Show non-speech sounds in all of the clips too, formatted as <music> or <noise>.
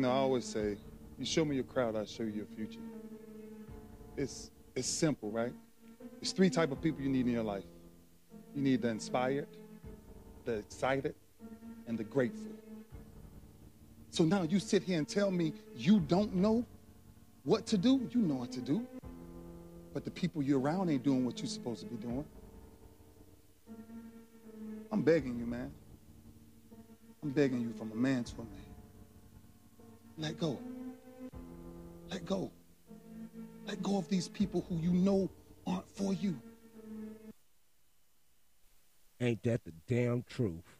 You know, I always say, you show me your crowd, I'll show you your future. It's, it's simple, right? There's three type of people you need in your life. You need the inspired, the excited, and the grateful. So now you sit here and tell me you don't know what to do. You know what to do. But the people you're around ain't doing what you're supposed to be doing. I'm begging you, man. I'm begging you from a man to a man. Let go. Let go. Let go of these people who you know aren't for you. Ain't that the damn truth?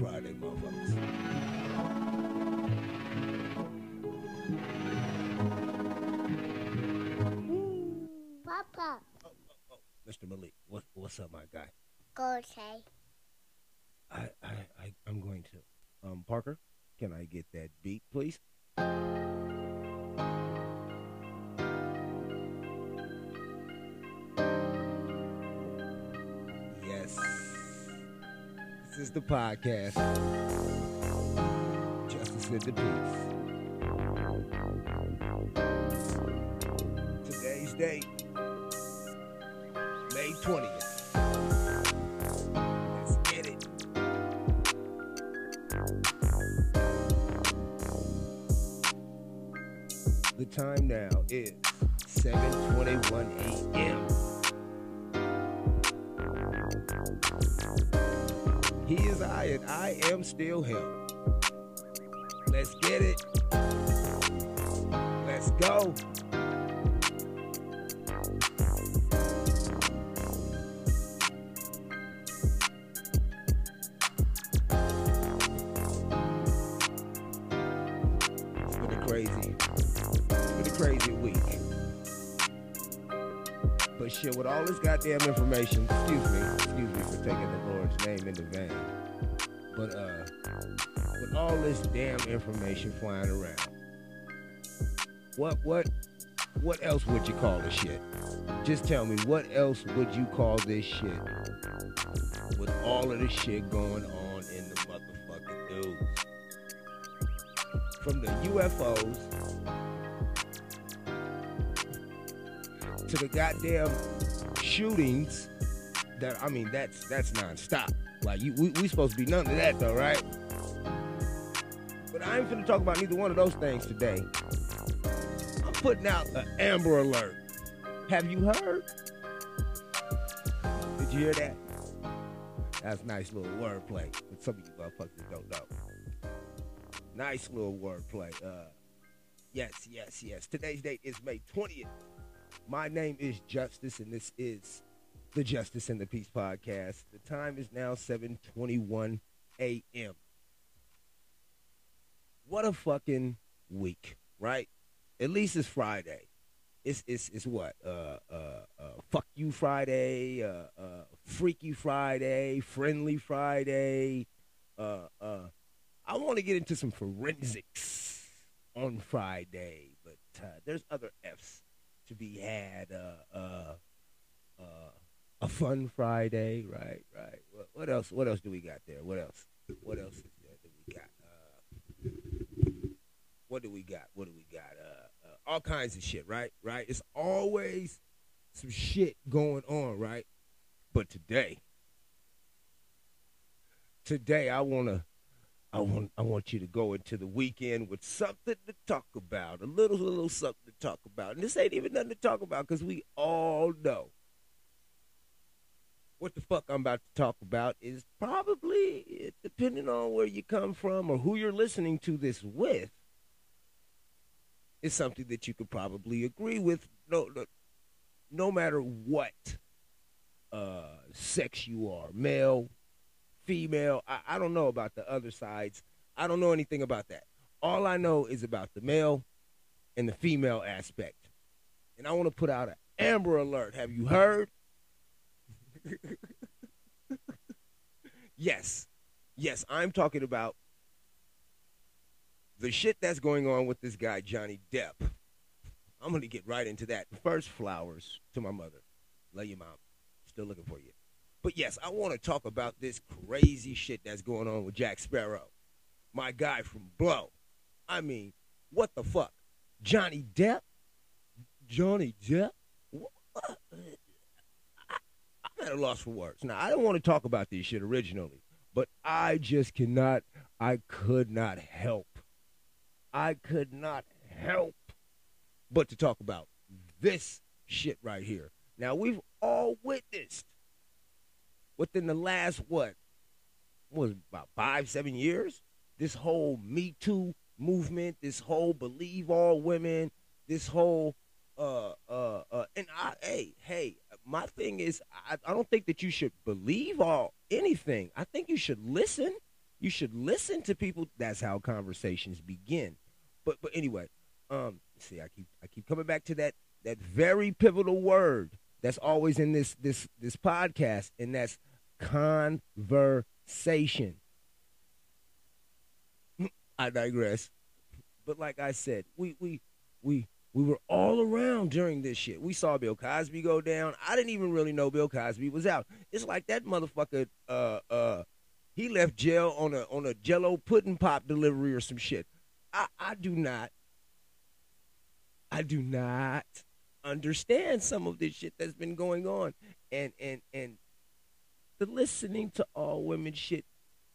Friday, motherfuckers. Papa, Mr. Malik, what, what's up, my guy? go say. I, I, I, I'm going to. Um, Parker, can I get that beat, please? Is the podcast. Justice in the Peace. Still him. Let's get it. Let's go. Crazy, it's been a crazy week. But shit, with all this goddamn information, excuse me, excuse me for taking the Lord's name in the van. But uh, with all this damn information flying around, what what what else would you call this shit? Just tell me, what else would you call this shit? With all of this shit going on in the motherfucking news from the UFOs to the goddamn shootings that I mean that's that's nonstop. Like you we, we supposed to be none of that though, right? But I ain't finna talk about neither one of those things today. I'm putting out an Amber Alert. Have you heard? Did you hear that? That's nice little wordplay. But some of you motherfuckers don't know. Nice little wordplay. Uh, yes, yes, yes. Today's date is May 20th. My name is Justice, and this is the Justice and the Peace podcast. The time is now 7:21 a.m. What a fucking week, right? At least it's Friday. It's it's it's what? Uh uh uh fuck you Friday, uh uh freaky Friday, friendly Friday, uh uh I want to get into some forensics on Friday, but uh, there's other F's to be had. Uh, uh, uh, a fun Friday, right? Right. What, what else? What else do we got there? What else? What else is there that we got? Uh, what do we got? What do we got? Uh, uh, all kinds of shit, right? Right. It's always some shit going on, right? But today, today I wanna I want I want you to go into the weekend with something to talk about, a little little something to talk about. And this ain't even nothing to talk about because we all know what the fuck I'm about to talk about is probably depending on where you come from or who you're listening to this with. Is something that you could probably agree with, no, no, no matter what uh, sex you are, male, female. I, I don't know about the other sides. I don't know anything about that. All I know is about the male and the female aspect. And I want to put out an Amber Alert. Have you heard? Yes, yes, I'm talking about the shit that's going on with this guy Johnny Depp. I'm gonna get right into that. First, flowers to my mother. Love you, mom. Still looking for you. But yes, I want to talk about this crazy shit that's going on with Jack Sparrow, my guy from Blow. I mean, what the fuck? Johnny Depp? Johnny Depp? What? I, I'm at a loss for words. Now, I don't want to talk about this shit originally, but I just cannot, I could not help. I could not help but to talk about this shit right here. Now, we've all witnessed within the last, what, was about five, seven years, this whole Me Too movement, this whole believe all women, this whole uh uh uh and I hey, hey, my thing is I, I don't think that you should believe all anything. I think you should listen. You should listen to people. That's how conversations begin. But but anyway, um see I keep I keep coming back to that that very pivotal word that's always in this this this podcast, and that's conversation. <laughs> I digress. But like I said, we we we we were all around during this shit. We saw Bill Cosby go down. I didn't even really know Bill Cosby was out. It's like that motherfucker uh uh he left jail on a on a jello pudding pop delivery or some shit. I, I do not I do not understand some of this shit that's been going on. And and and the listening to all women shit,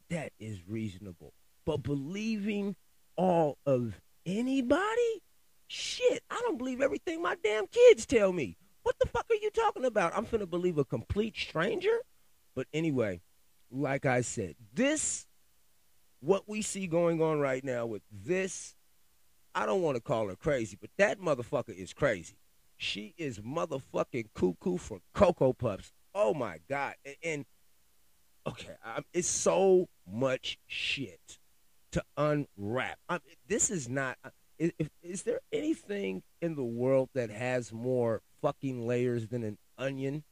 that is reasonable. But believing all of anybody? Shit, I don't believe everything my damn kids tell me. What the fuck are you talking about? I'm finna believe a complete stranger? But anyway, like I said, this, what we see going on right now with this, I don't want to call her crazy, but that motherfucker is crazy. She is motherfucking cuckoo for Cocoa Puffs. Oh my God. And, and okay, I'm, it's so much shit to unwrap. I this is not. Is, is there anything in the world that has more fucking layers than an onion?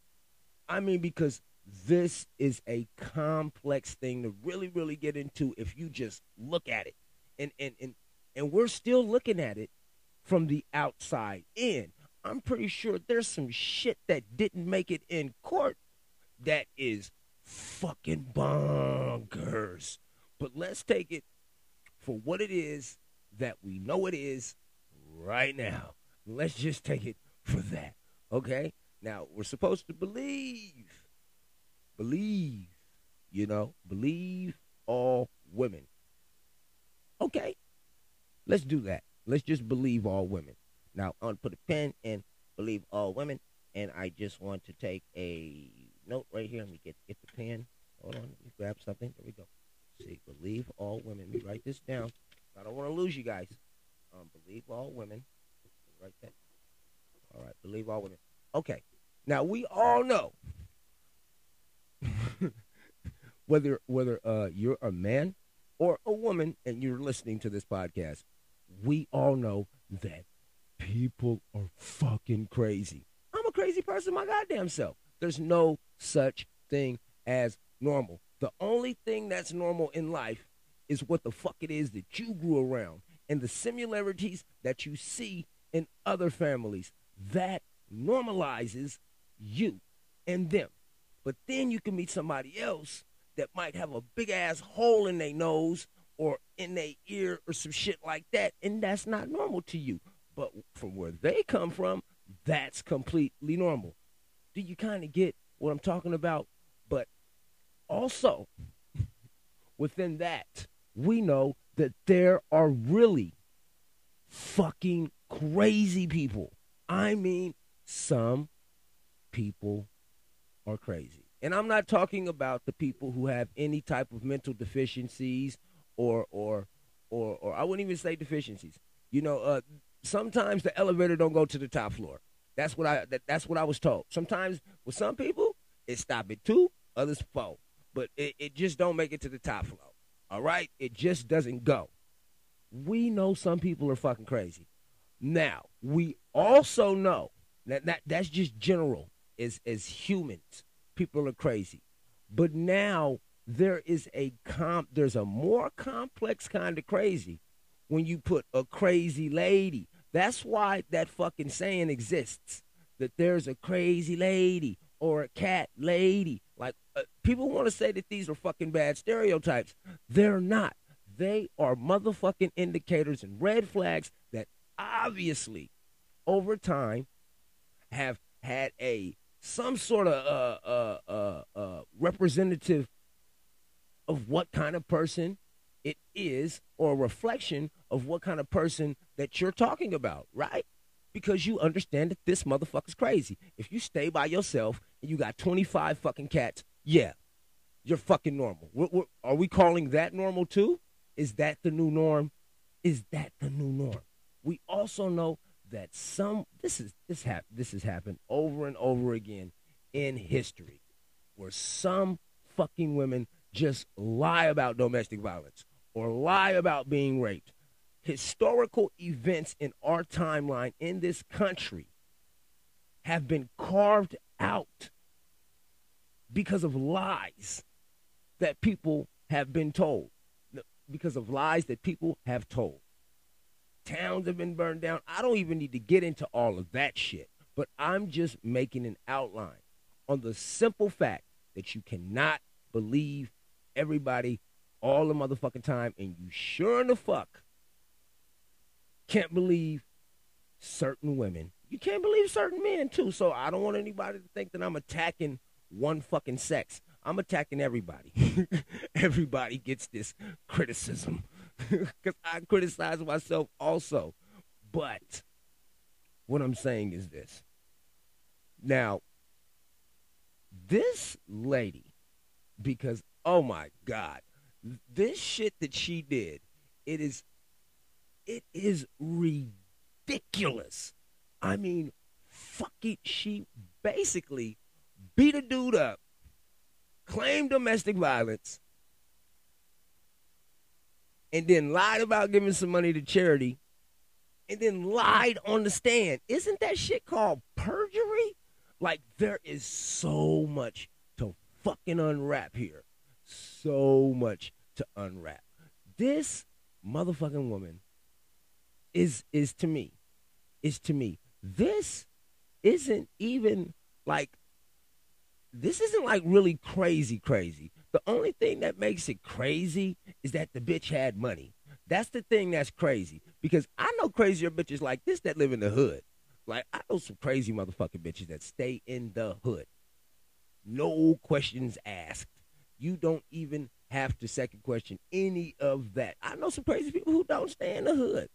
I mean, because this is a complex thing to really, really get into if you just look at it. And and and and we're still looking at it from the outside in. I'm pretty sure there's some shit that didn't make it in court that is fucking bonkers. But let's take it for what it is that we know it is right now. Let's just take it for that. Okay? Now, we're supposed to believe, believe, you know, believe all women. Okay? Let's do that. Let's just believe all women. Now, I'm going to put a pen and believe all women. And I just want to take a note right here. Let me get, get the pen. Hold on. Let me grab something. There we go. See, believe all women. Let me write this down. To lose you guys. Um, believe all women. Right there. All right, believe all women. Okay. Now we all know <laughs> whether whether uh, you're a man or a woman and you're listening to this podcast, we all know that people are fucking crazy. I'm a crazy person my goddamn self. There's no such thing as normal. The only thing that's normal in life is what the fuck it is that you grew around and the similarities that you see in other families. That normalizes you and them. But then you can meet somebody else that might have a big ass hole in their nose or in their ear or some shit like that, and that's not normal to you. But from where they come from, that's completely normal. Do you kind of get what I'm talking about? But also, within that, we know that there are really fucking crazy people. I mean, some people are crazy. And I'm not talking about the people who have any type of mental deficiencies or or or or I wouldn't even say deficiencies. You know, uh, sometimes the elevator don't go to the top floor. That's what I that, that's what I was told. Sometimes with some people it stop at two, others four, but it, it just don't make it to the top floor. All right, it just doesn't go. We know some people are fucking crazy. Now we also know that, that that's just general as as humans. People are crazy, but now there is a comp there's a more complex kind of crazy when you put a crazy lady. That's why that fucking saying exists that there's a crazy lady or a cat lady. Like uh, people want to say that these are fucking bad stereotypes. They're not. They are motherfucking indicators and red flags that obviously over time have had a some sort of uh, uh, uh, uh, representative of what kind of person it is or a reflection of what kind of person that you're talking about, right? Because you understand that this motherfucker's crazy. If you stay by yourself and you got 25 fucking cats, yeah, you're fucking normal. We're, we're, are we calling that normal too? Is that the new norm? Is that the new norm? We also know that some this is this hap- this has happened over and over again in history, where some fucking women just lie about domestic violence or lie about being raped. Historical events in our timeline in this country have been carved out because of lies that people have been told, because of lies that people have told. Towns have been burned down. I don't even need to get into all of that shit, but I'm just making an outline on the simple fact that you cannot believe everybody all the motherfucking time, and you sure in the fuck can't believe certain women. You can't believe certain men too. So I don't want anybody to think that I'm attacking one fucking sex. I'm attacking everybody. <laughs> everybody gets this criticism <laughs> because I criticize myself also. But what I'm saying is this. Now, this lady, because oh my God, this shit that she did, it is, it is ridiculous. I mean, fuck it. She basically beat a dude up, claimed domestic violence, and then lied about giving some money to charity, and then lied on the stand. Isn't that shit called perjury? Like, there is so much to fucking unwrap here. So much to unwrap. This motherfucking woman is is to me, is to me. This isn't even like this isn't like really crazy crazy. The only thing that makes it crazy is that the bitch had money. That's the thing that's crazy. Because I know crazier bitches like this that live in the hood. Like I know some crazy motherfucking bitches that stay in the hood. No questions asked. You don't even have to second question any of that. I know some crazy people who don't stay in the hood.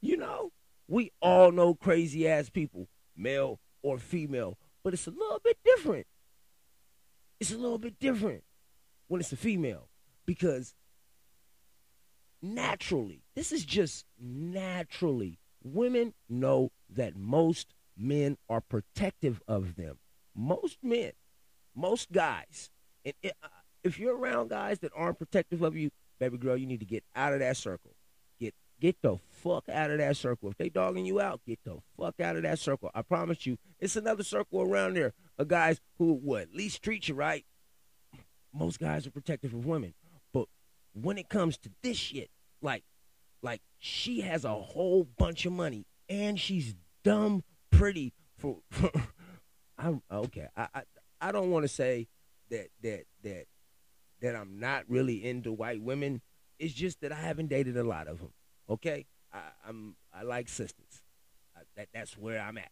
You know, we all know crazy ass people, male or female, but it's a little bit different. It's a little bit different when it's a female because naturally, this is just naturally, women know that most men are protective of them. Most men, most guys, and uh, if you're around guys that aren't protective of you, baby girl, you need to get out of that circle. Get the fuck out of that circle. If they dogging you out, get the fuck out of that circle. I promise you, it's another circle around there of guys who would at least treat you right most guys are protective of women. But when it comes to this shit, like, like she has a whole bunch of money and she's dumb pretty for. for <laughs> I'm okay. I I, I don't want to say that that that that I'm not really into white women. It's just that I haven't dated a lot of them. Okay, I, I'm I like sisters. I, that that's where I'm at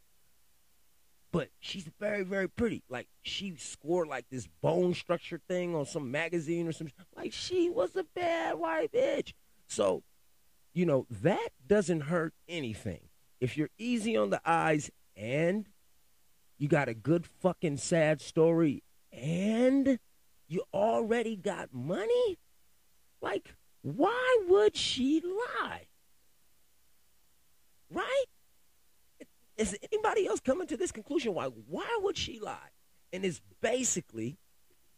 but she's very, very pretty. Like she scored like this bone structure thing on some magazine or some. Like she was a bad white bitch. So, you know that doesn't hurt anything. If you're easy on the eyes and you got a good fucking sad story and you already got money, like why would she lie? Right? Is anybody else coming to this conclusion? Why? Why would she lie? And it's basically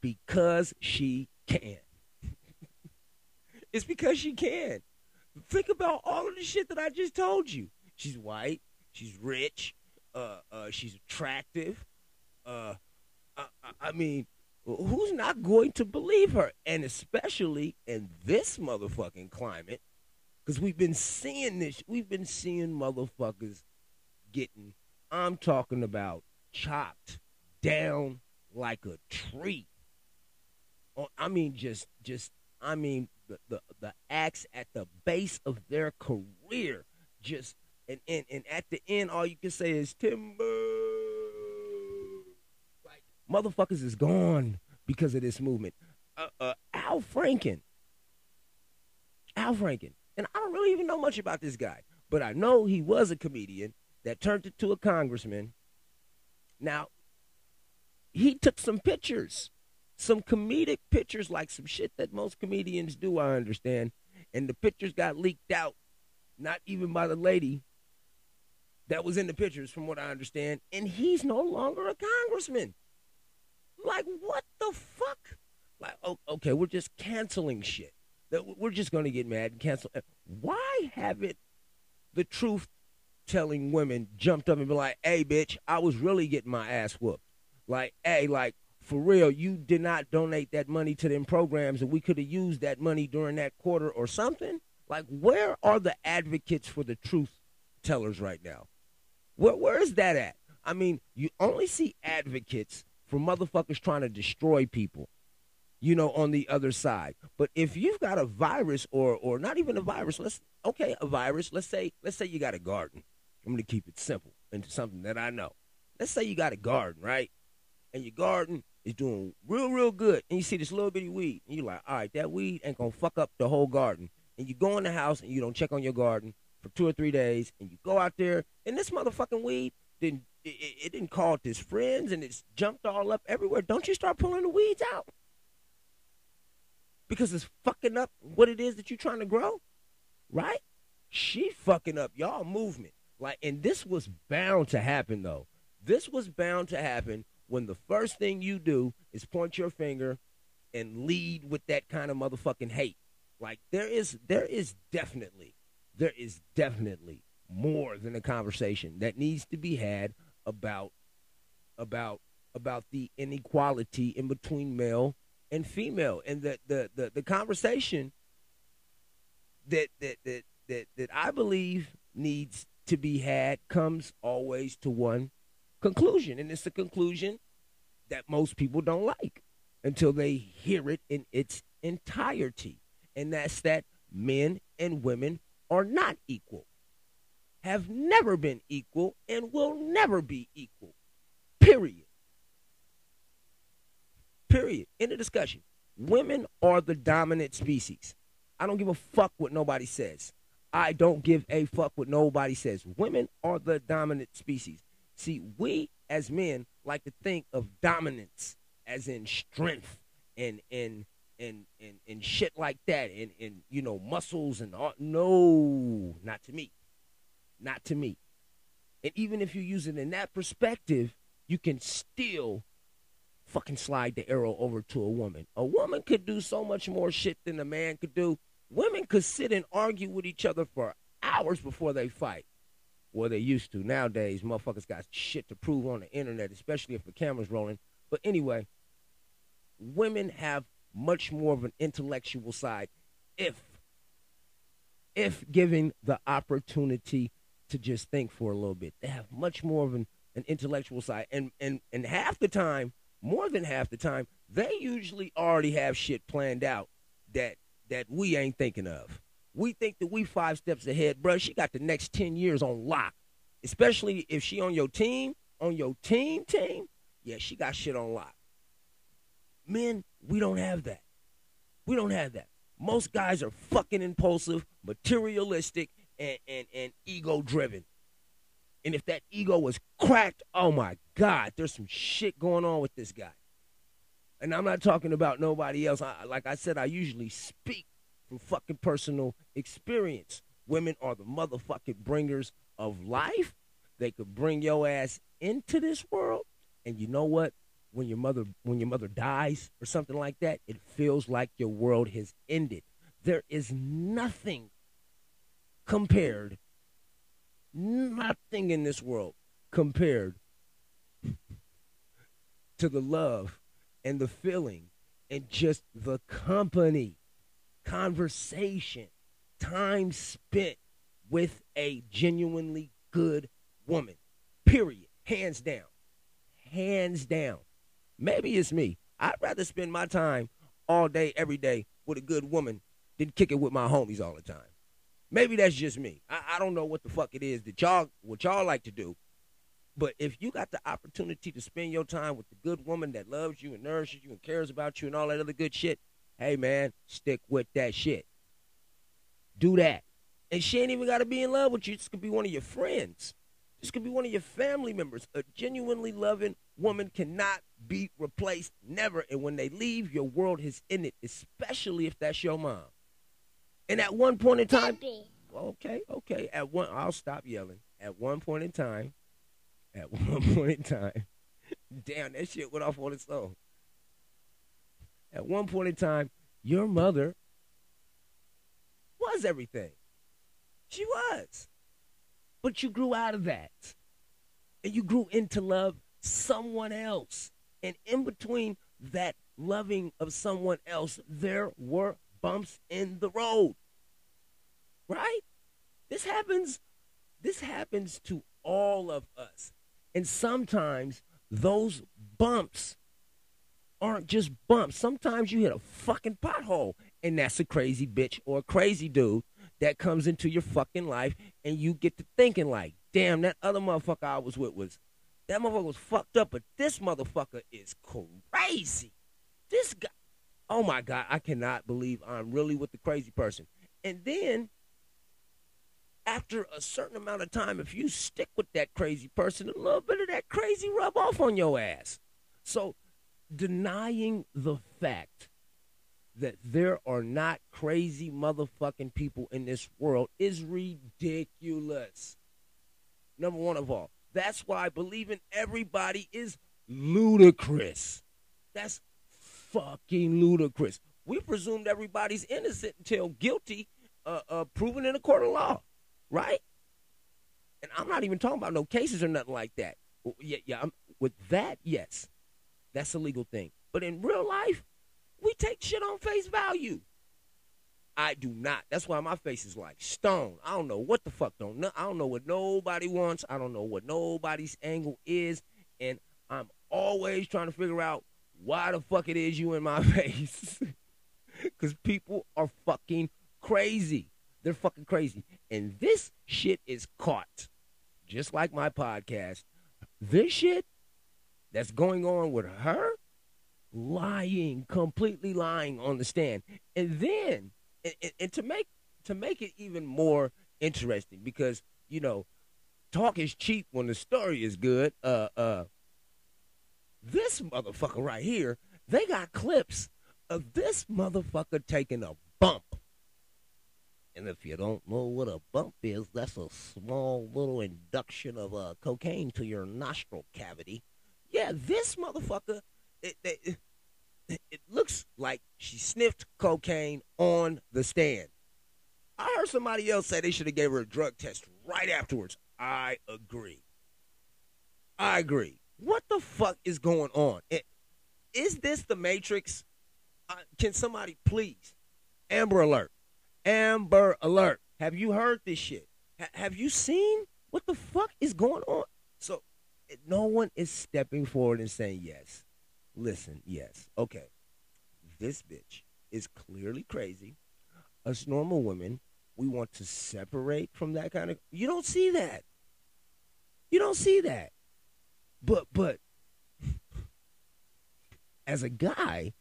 because she can. <laughs> it's because she can. Think about all of the shit that I just told you. She's white. She's rich. Uh, uh, she's attractive. Uh, I, I mean, who's not going to believe her? And especially in this motherfucking climate, because we've been seeing this, we've been seeing motherfuckers getting, I'm talking about chopped down like a tree. I mean, just, just, I mean, the, the, the acts at the base of their career, just, and, and, and at the end, all you can say is timber. Like, motherfuckers is gone because of this movement. Uh, uh, Al Franken. Al Franken. And I don't really even know much about this guy, but I know he was a comedian that turned into a congressman. Now, he took some pictures, some comedic pictures, like some shit that most comedians do, I understand. And the pictures got leaked out, not even by the lady that was in the pictures, from what I understand. And he's no longer a congressman. Like, what the fuck? Like, okay, we're just canceling shit. We're just going to get mad and cancel. Why haven't the truth telling women jumped up and be like, hey, bitch, I was really getting my ass whooped? Like, hey, like, for real, you did not donate that money to them programs and we could have used that money during that quarter or something? Like, where are the advocates for the truth tellers right now? Where, where is that at? I mean, you only see advocates for motherfuckers trying to destroy people, you know, on the other side. But if you've got a virus or or not even a virus, let's okay, a virus, let's say let's say you got a garden. I'm gonna keep it simple into something that I know. Let's say you got a garden, right? And your garden is doing real, real good, and you see this little bitty weed, and you're like, all right, that weed ain't gonna fuck up the whole garden. And you go in the house and you don't check on your garden for two or three days, and you go out there, and this motherfucking weed didn't it, it didn't call his friends and it's jumped all up everywhere. Don't you start pulling the weeds out because it's fucking up what it is that you're trying to grow, right? She fucking up y'all movement. Like, and this was bound to happen though. This was bound to happen when the first thing you do is point your finger and lead with that kind of motherfucking hate. Like there is there is definitely there is definitely more than a conversation that needs to be had about about about the inequality in between male and female and the the the, the conversation that, that that that that I believe needs to be had comes always to one conclusion and it's a conclusion that most people don't like until they hear it in its entirety and that's that men and women are not equal have never been equal and will never be equal. Period. Period. In the discussion. Women are the dominant species. I don't give a fuck what nobody says. I don't give a fuck what nobody says. Women are the dominant species. See, we as men like to think of dominance as in strength and and and and, and shit like that and and you know muscles and all. no, not to me not to me. And even if you use it in that perspective, you can still fucking slide the arrow over to a woman. A woman could do so much more shit than a man could do. Women could sit and argue with each other for hours before they fight. Well, they used to. Nowadays, motherfuckers got shit to prove on the internet, especially if the camera's rolling. But anyway, women have much more of an intellectual side if if given the opportunity to just think for a little bit. They have much more of an, an intellectual side. And, and, and half the time, more than half the time, they usually already have shit planned out that that we ain't thinking of. We think that we five steps ahead, bro. She got the next 10 years on lock. Especially if she on your team, on your team team, yeah, she got shit on lock. Men, we don't have that. We don't have that. Most guys are fucking impulsive, materialistic, and, and, and ego driven. And if that ego was cracked, oh my God, there's some shit going on with this guy. And I'm not talking about nobody else. I, like I said, I usually speak from fucking personal experience. Women are the motherfucking bringers of life. They could bring your ass into this world. And you know what? When your mother when your mother dies or something like that, it feels like your world has ended. There is nothing compared, nothing in this world compared to the love and the feeling and just the company, conversation, time spent with a genuinely good woman. Period. Hands down. Hands down. Maybe it's me. I'd rather spend my time all day, every day with a good woman than kick it with my homies all the time. Maybe that's just me. I, I don't know what the fuck it is that y'all what y'all like to do. But if you got the opportunity to spend your time with the good woman that loves you and nourishes you and cares about you and all that other good shit, hey man, stick with that shit. Do that. And she ain't even got to be in love with you. This could be one of your friends. This could be one of your family members. A genuinely loving woman cannot be replaced, never. And when they leave, your world is it, especially if that's your mom. And at one point in time, Debbie. okay, okay. At one, I'll stop yelling. At one point in time, at <laughs> one point in time, damn, that shit went off on its own. At one point in time, your mother was everything. She was. But you grew out of that. And you grew into love someone else. And in between that loving of someone else, there were bumps in the road. Right? This happens this happens to all of us. And sometimes those bumps aren't just bumps. Sometimes you hit a fucking pothole and that's a crazy bitch or a crazy dude that comes into your fucking life and you get to thinking like, damn, that other motherfucker I was with was that motherfucker was fucked up, but this motherfucker is crazy. This guy Oh my God, I cannot believe I'm really with the crazy person. And then after a certain amount of time, if you stick with that crazy person, a little bit of that crazy rub off on your ass. So denying the fact that there are not crazy motherfucking people in this world is ridiculous. Number one of all. That's why believing everybody is ludicrous. That's fucking ludicrous. We presumed everybody's innocent until guilty, uh, uh, proven in a court of law, right? And I'm not even talking about no cases or nothing like that. Yeah, yeah. I'm, with that, yes, that's a legal thing. But in real life, we take shit on face value. I do not. That's why my face is like stone. I don't know what the fuck don't. know. I don't know what nobody wants. I don't know what nobody's angle is, and I'm always trying to figure out why the fuck it is you in my <laughs> face. Because people are fucking crazy. They're fucking crazy. And this shit is caught. Just like my podcast. This shit that's going on with her, lying, completely lying on the stand. And then, and, and- to make to make it even more interesting, because, you know, talk is cheap when the story is good. Uh uh this motherfucker right here, they got clips of this motherfucker taking a bump. And if you don't know what a bump is, that's a small little induction of uh, cocaine to your nostril cavity. Yeah, this motherfucker, it, it, it, looks like she sniffed cocaine on the stand. I heard somebody else say they should have gave her a drug test right afterwards. I agree. I agree. What the fuck is going on? Is this the Matrix? Uh, can somebody please? Amber Alert. Amber Alert. Have you heard this shit? Ha- have you seen what the fuck is going on? So, no one is stepping forward and saying, yes. Listen, yes. Okay. This bitch is clearly crazy. Us normal women, we want to separate from that kind of. You don't see that. You don't see that. But but as a guy,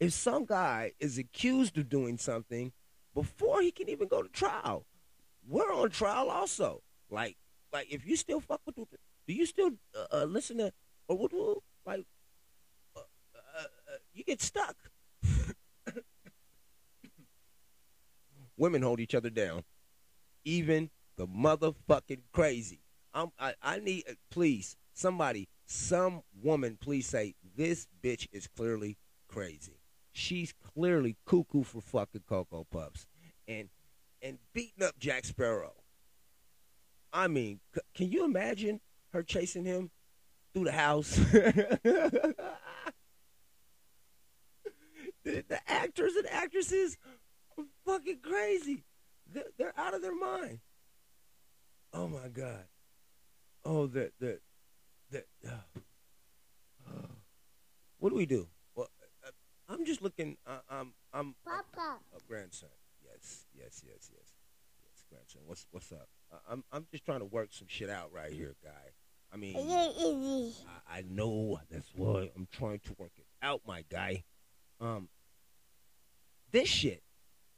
if some guy is accused of doing something before he can even go to trial, we're on trial also. Like like if you still fuck with, do you still uh, uh, listen to or what? what- Like uh, uh, uh, you get stuck. <coughs> Women hold each other down, even the motherfucking crazy. I'm, I, I need, uh, please, somebody, some woman, please say, this bitch is clearly crazy. She's clearly cuckoo for fucking Cocoa Puffs and, and beating up Jack Sparrow. I mean, c- can you imagine her chasing him through the house? <laughs> The actors and actresses are fucking crazy. They're, they're out of their mind. Oh my god. Oh, the the the. Uh, uh, what do we do? Well, uh, I'm just looking. Uh, I'm I'm Papa. a grandson. Yes, yes, yes, yes, yes, grandson. What's what's up? Uh, I'm I'm just trying to work some shit out right here, guy. I mean, Is it easy? I, I know that's why I'm trying to work it out, my guy. Um, this shit,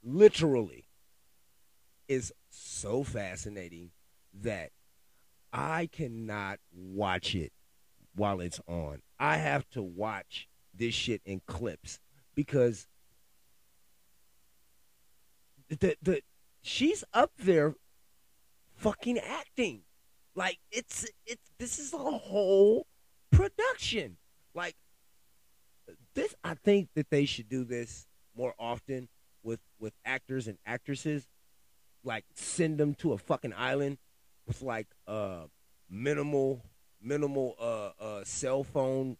literally, is so fascinating that I cannot watch it while it's on. I have to watch this shit in clips because the the she's up there fucking acting. Like it's it's this is a whole production. Like this i think that they should do this more often with with actors and actresses. Like send them to a fucking island with like uh minimal minimal uh uh cell phone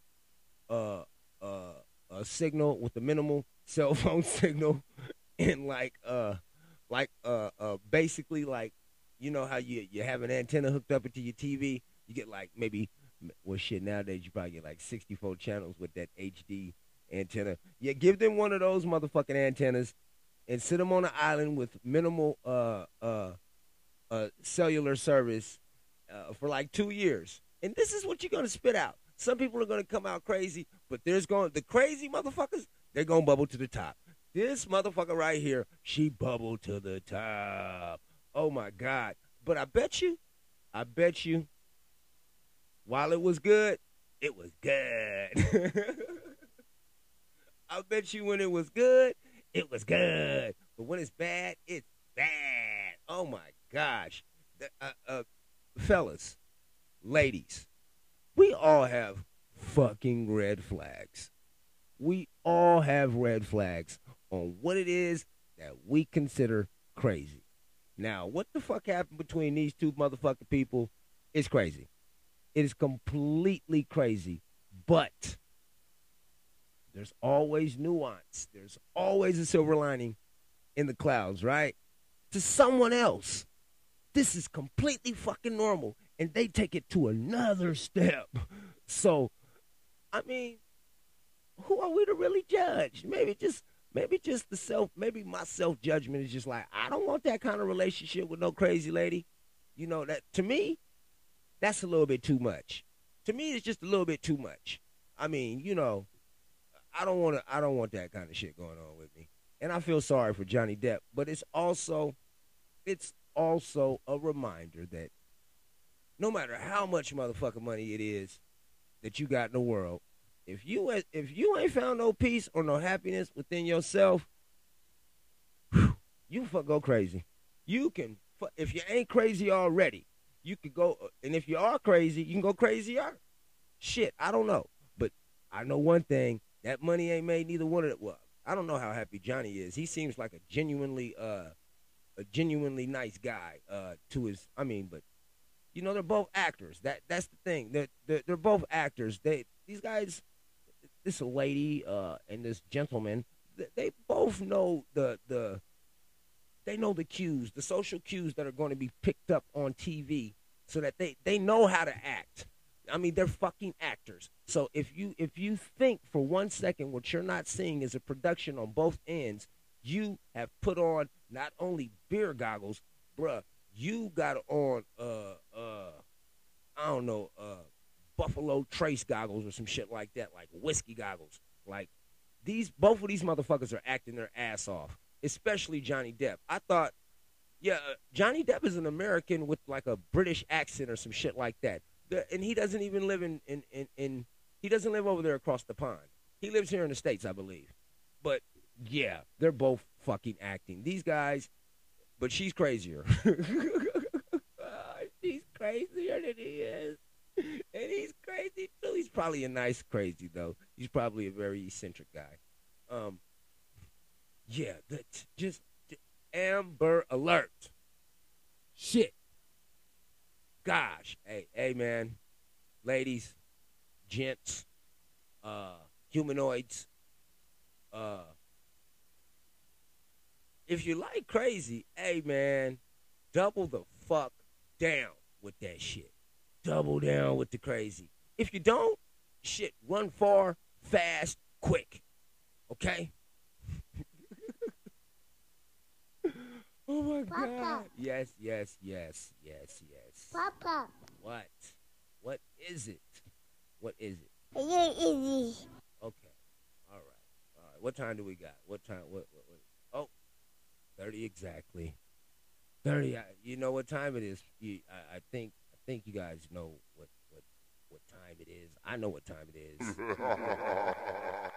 uh uh uh signal with the minimal <laughs> cell phone signal <laughs> and like uh like uh uh basically like you know how you you have an antenna hooked up into your TV you get like maybe well shit nowadays you probably get like 64 channels with that HD antenna. Yeah give them one of those motherfucking antennas and sit them on an island with minimal uh uh uh cellular service uh, for like 2 years and this is what you're going to spit out some people are going to come out crazy but there's going the crazy motherfuckers they're going to bubble to the top this motherfucker right here, she bubbled to the top. Oh my God. But I bet you, I bet you, while it was good, it was good. <laughs> I bet you when it was good, it was good. But when it's bad, it's bad. Oh my gosh. Uh, uh, fellas, ladies, we all have fucking red flags. We all have red flags on what it is that we consider crazy. Now, what the fuck happened between these two motherfucking people is crazy. It is completely crazy. But there's always nuance. There's always a silver lining in the clouds, right? To someone else, this is completely fucking normal. And they take it to another step. So, I mean, who are we to really judge? Maybe just maybe just the self maybe my self judgment is just like I don't want that kind of relationship with no crazy lady. You know that to me, that's a little bit too much. To me, it's just a little bit too much. I mean, you know, I don't want to. I don't want that kind of shit going on with me. And I feel sorry for Johnny Depp, but it's also, it's also a reminder that no matter how much motherfucking money it is that you got in the world, if you if you ain't found no peace or no happiness within yourself, whew, you fuck go crazy. You can if you ain't crazy already, you could go. And if you are crazy, you can go crazier. Shit, I don't know, but I know one thing: that money ain't made neither one of it. Well, I don't know how happy Johnny is. He seems like a genuinely uh a genuinely nice guy uh to his. I mean, but you know they're both actors. That that's the thing. They're they're, they're both actors. They these guys, this lady uh and this gentleman, they, they both know the the they know the cues, the social cues that are going to be picked up on TV, so that they they know how to act. I mean, they're fucking actors. So if you if you think for one second what you're not seeing is a production on both ends, you have put on not only beer goggles, bruh, you got on uh uh I don't know uh Buffalo Trace goggles or some shit like that, like whiskey goggles. Like these both of these motherfuckers are acting their ass off, especially Johnny Depp. I thought, yeah, uh, Johnny Depp is an American with like a British accent or some shit like that, The- and he doesn't even live in in in, in he doesn't live over there across the pond. He lives here in the states, I believe. But yeah, they're both fucking acting. These guys, but she's crazier. <laughs> she's crazier than he is. And he's crazy too. He's probably a nice crazy though. He's probably a very eccentric guy. Um yeah, just Amber Alert. Shit. Gosh. Hey, hey man. Ladies, gents, uh humanoids, uh if you like crazy, hey man, double the fuck down with that shit. Double down with the crazy. If you don't, shit, run far, fast, quick. Okay? <laughs> oh my Papa. god. Yes, yes, yes, yes, yes. Papa, What? What is it? What is it? it is easy. Okay. All right. All right. What time do we got? What time? What? What? what? 30 exactly. 30. I, you know what time it is? You, I, I think. I think you guys know what what what time it is. I know what time it is. <laughs>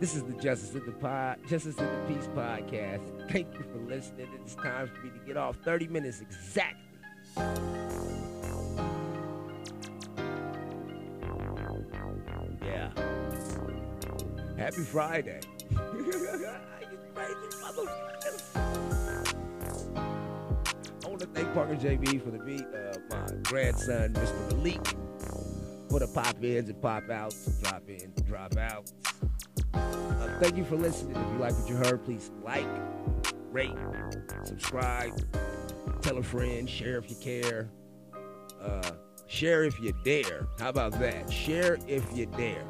This is the Justice in the Pod, Justice in the Peace podcast. Thank you for listening. It's time for me to get off. 30 minutes exactly. Happy Friday. <laughs> I want to thank Parker JB for the beat. Uh, my grandson, Mr. Malik, for the pop ins and pop outs, drop in, drop out. Uh, thank you for listening. If you like what you heard, please like, rate, subscribe, tell a friend, share if you care. Uh, share if you dare. How about that? Share if you dare.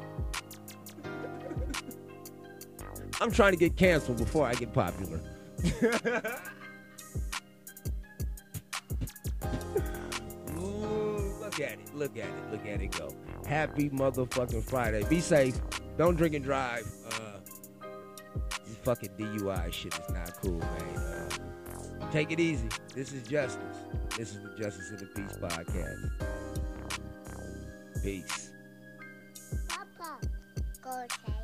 I'm trying to get canceled before I get popular. <laughs> Ooh, look at it. Look at it. Look at it go. Happy motherfucking Friday. Be safe. Don't drink and drive. Uh, this fucking DUI shit is not cool, man. Uh, take it easy. This is Justice. This is the Justice in the Peace podcast. Peace. Papa, go okay.